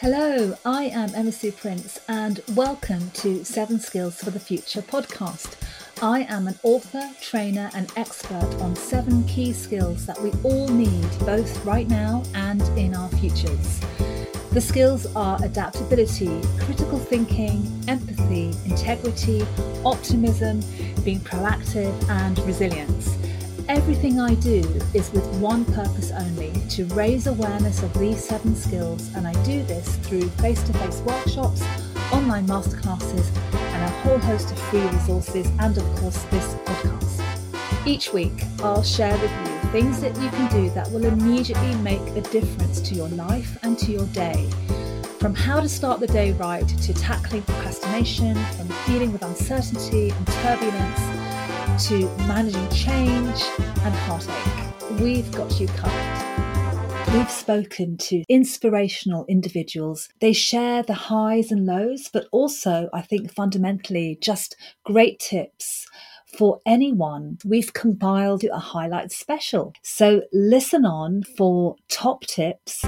Hello, I am Emma Sue Prince, and welcome to Seven Skills for the Future podcast. I am an author, trainer, and expert on seven key skills that we all need both right now and in our futures. The skills are adaptability, critical thinking, empathy, integrity, optimism, being proactive, and resilience. Everything I do is with one purpose only to raise awareness of these seven skills, and I do this through face to face workshops, online masterclasses, and a whole host of free resources, and of course, this podcast. Each week, I'll share with you things that you can do that will immediately make a difference to your life and to your day. From how to start the day right to tackling procrastination, from dealing with uncertainty and turbulence to managing change and heartache, we've got you covered. We've spoken to inspirational individuals. They share the highs and lows, but also, I think, fundamentally, just great tips for anyone. We've compiled a highlight special. So listen on for top tips.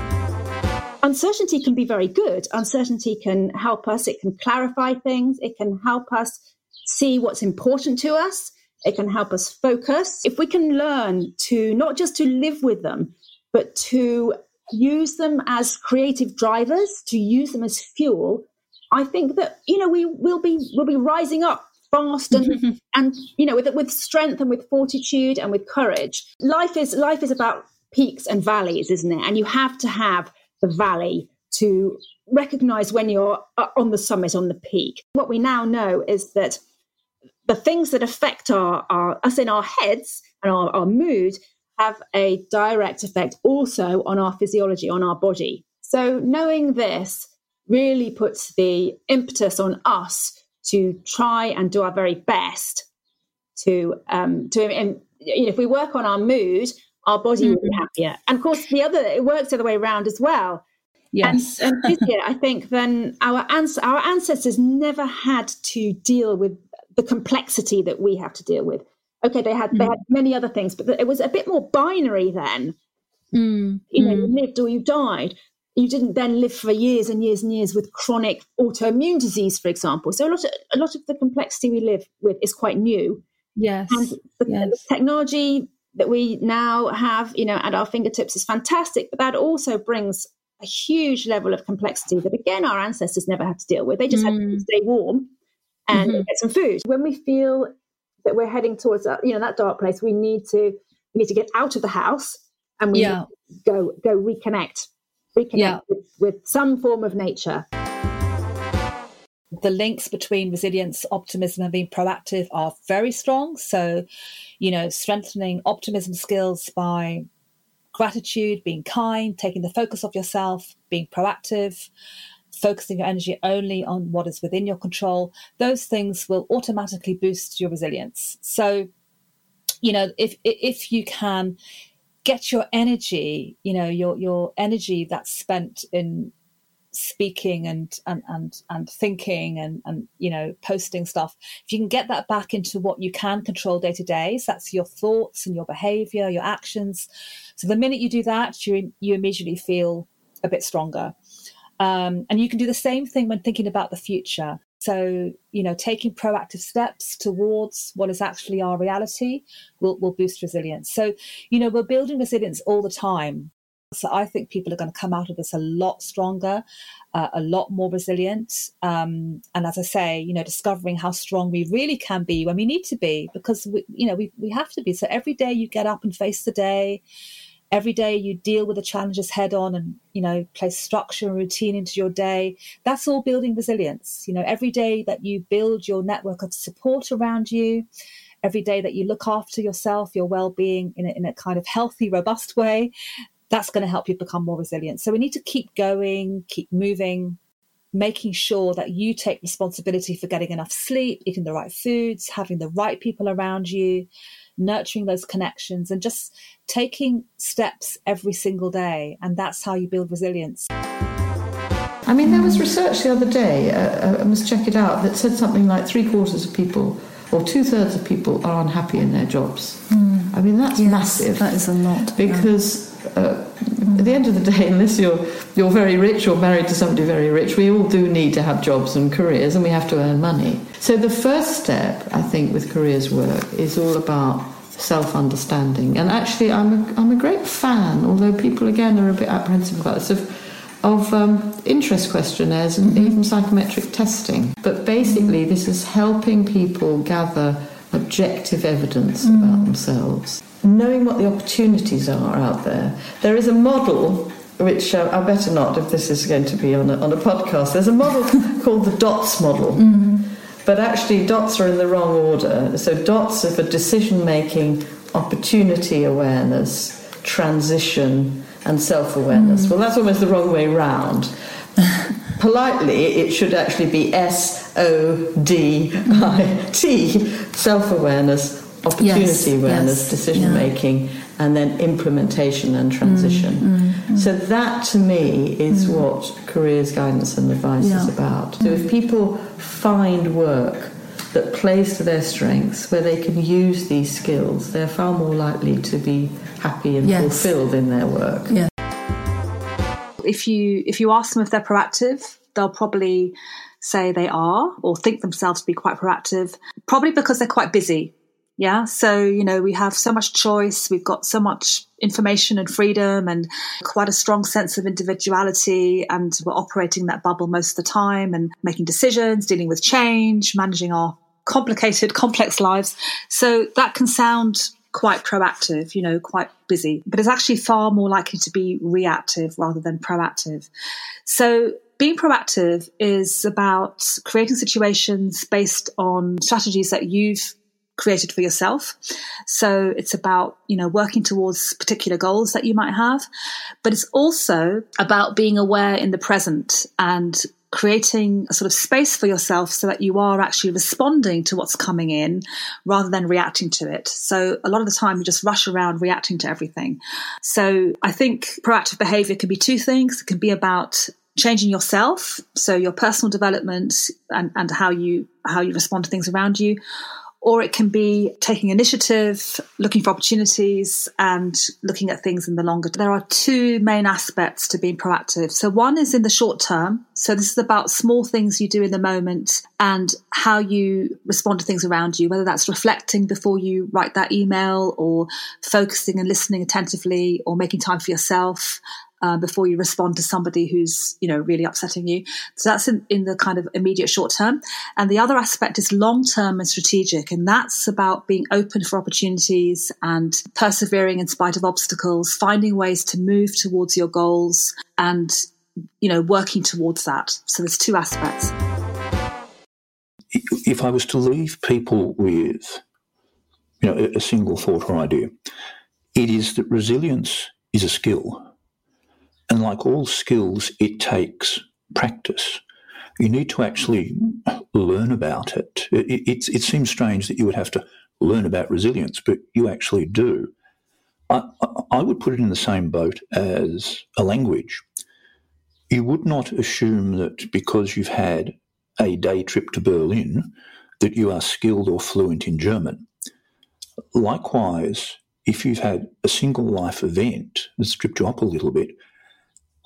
Uncertainty can be very good. Uncertainty can help us, it can clarify things, it can help us see what's important to us. It can help us focus. If we can learn to not just to live with them, but to use them as creative drivers, to use them as fuel, I think that you know we will be will be rising up fast and and you know with with strength and with fortitude and with courage. Life is life is about peaks and valleys, isn't it? And you have to have the valley to recognize when you're uh, on the summit, on the peak. What we now know is that the things that affect our, our us in our heads and our, our mood have a direct effect also on our physiology, on our body. So knowing this really puts the impetus on us to try and do our very best to um, to and, you know, if we work on our mood, our body mm-hmm. will be mm-hmm. happier. And of course, the other it works the other way around as well. Yes, and, and I think then our ans- our ancestors never had to deal with the complexity that we have to deal with. Okay, they had mm. they had many other things, but it was a bit more binary then. Mm. You know, mm. you lived or you died. You didn't then live for years and years and years with chronic autoimmune disease, for example. So a lot of a lot of the complexity we live with is quite new. Yes, and the, yes. the technology that we now have, you know, at our fingertips is fantastic, but that also brings a huge level of complexity that again our ancestors never had to deal with. They just mm. had to mm. stay warm and mm-hmm. get some food. When we feel that we're heading towards that, you know, that dark place, we need to we need to get out of the house and we yeah. go go reconnect, reconnect yeah. with, with some form of nature. The links between resilience, optimism, and being proactive are very strong. So, you know, strengthening optimism skills by gratitude, being kind, taking the focus off yourself, being proactive, focusing your energy only on what is within your control, those things will automatically boost your resilience. So, you know, if if you can get your energy, you know, your your energy that's spent in speaking and and and, and thinking and and you know posting stuff if you can get that back into what you can control day to day so that's your thoughts and your behavior your actions so the minute you do that you you immediately feel a bit stronger um, and you can do the same thing when thinking about the future. So, you know, taking proactive steps towards what is actually our reality will, will boost resilience. So, you know, we're building resilience all the time. So I think people are going to come out of this a lot stronger, uh, a lot more resilient. Um, and as I say, you know, discovering how strong we really can be when we need to be, because we, you know, we, we have to be. So every day you get up and face the day, every day you deal with the challenges head on and you know place structure and routine into your day that's all building resilience. You know every day that you build your network of support around you every day that you look after yourself your well-being in a, in a kind of healthy robust way that's going to help you become more resilient. So we need to keep going keep moving making sure that you take responsibility for getting enough sleep eating the right foods having the right people around you nurturing those connections and just taking steps every single day. And that's how you build resilience. I mean, there was research the other day, uh, uh, I must check it out, that said something like three quarters of people or two thirds of people are unhappy in their jobs. Mm. I mean, that's yes, massive. That is a lot. Because, yeah. uh, at the end of the day, unless you're you're very rich or married to somebody very rich, we all do need to have jobs and careers, and we have to earn money. So the first step, I think, with careers work is all about self-understanding. And actually, I'm a, I'm a great fan, although people again are a bit apprehensive about this, of of um, interest questionnaires and mm-hmm. even psychometric testing. But basically, this is helping people gather objective evidence mm. about themselves knowing what the opportunities are out there. There is a model which uh, I better not if this is going to be on a, on a podcast. There's a model called the DOTS model. Mm-hmm. But actually, dots are in the wrong order. So, dots are for decision making, opportunity awareness, transition, and self awareness. Mm. Well, that's almost the wrong way round. Politely, it should actually be S O D I T, self awareness, opportunity yes, awareness, yes, decision yeah. making, and then implementation and transition. Mm, mm, mm. So that to me is mm. what careers guidance and advice yeah. is about. So if people find work that plays to their strengths, where they can use these skills, they're far more likely to be happy and yes. fulfilled in their work. Yeah. If you if you ask them if they're proactive, they'll probably say they are or think themselves to be quite proactive, probably because they're quite busy yeah. So, you know, we have so much choice. We've got so much information and freedom and quite a strong sense of individuality. And we're operating that bubble most of the time and making decisions, dealing with change, managing our complicated, complex lives. So that can sound quite proactive, you know, quite busy, but it's actually far more likely to be reactive rather than proactive. So being proactive is about creating situations based on strategies that you've created for yourself. So it's about, you know, working towards particular goals that you might have, but it's also about being aware in the present and creating a sort of space for yourself so that you are actually responding to what's coming in rather than reacting to it. So a lot of the time you just rush around reacting to everything. So I think proactive behavior can be two things. It can be about changing yourself, so your personal development and, and how you how you respond to things around you, or it can be taking initiative, looking for opportunities, and looking at things in the longer. There are two main aspects to being proactive. So one is in the short term. So this is about small things you do in the moment and how you respond to things around you, whether that's reflecting before you write that email or focusing and listening attentively or making time for yourself uh, before you respond to somebody who's you know really upsetting you. So that's in, in the kind of immediate short term. And the other aspect is long term and strategic, and that's about being open for opportunities and persevering in spite of obstacles, finding ways to move towards your goals, and you know working towards that. So there's two aspects. If I was to leave people with you know a single thought or idea, it is that resilience is a skill and like all skills, it takes practice. You need to actually learn about it. It, it, it seems strange that you would have to learn about resilience, but you actually do. I, I would put it in the same boat as a language. You would not assume that because you've had a day trip to Berlin that you are skilled or fluent in German. Likewise, if you've had a single life event that's tripped you up a little bit,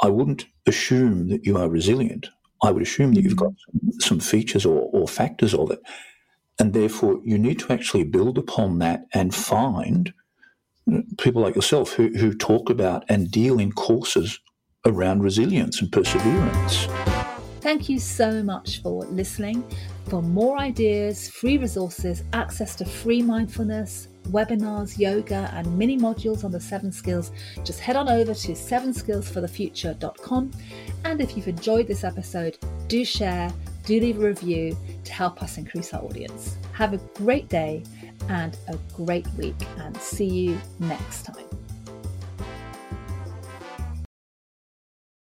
I wouldn't assume that you are resilient. I would assume that you've got mm-hmm. some features or, or factors of it. And therefore, you need to actually build upon that and find people like yourself who, who talk about and deal in courses around resilience and perseverance. Thank you so much for listening. For more ideas, free resources, access to free mindfulness, webinars, yoga, and mini modules on the seven skills, just head on over to sevenskillsforthefuture.com. And if you've enjoyed this episode, do share, do leave a review to help us increase our audience. Have a great day and a great week, and see you next time.